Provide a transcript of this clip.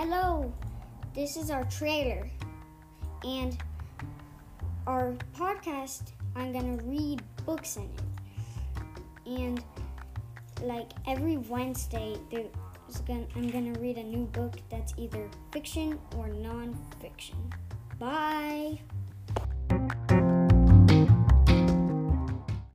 Hello, this is our trailer. And our podcast, I'm gonna read books in it. And like every Wednesday, gonna, I'm gonna read a new book that's either fiction or non fiction. Bye.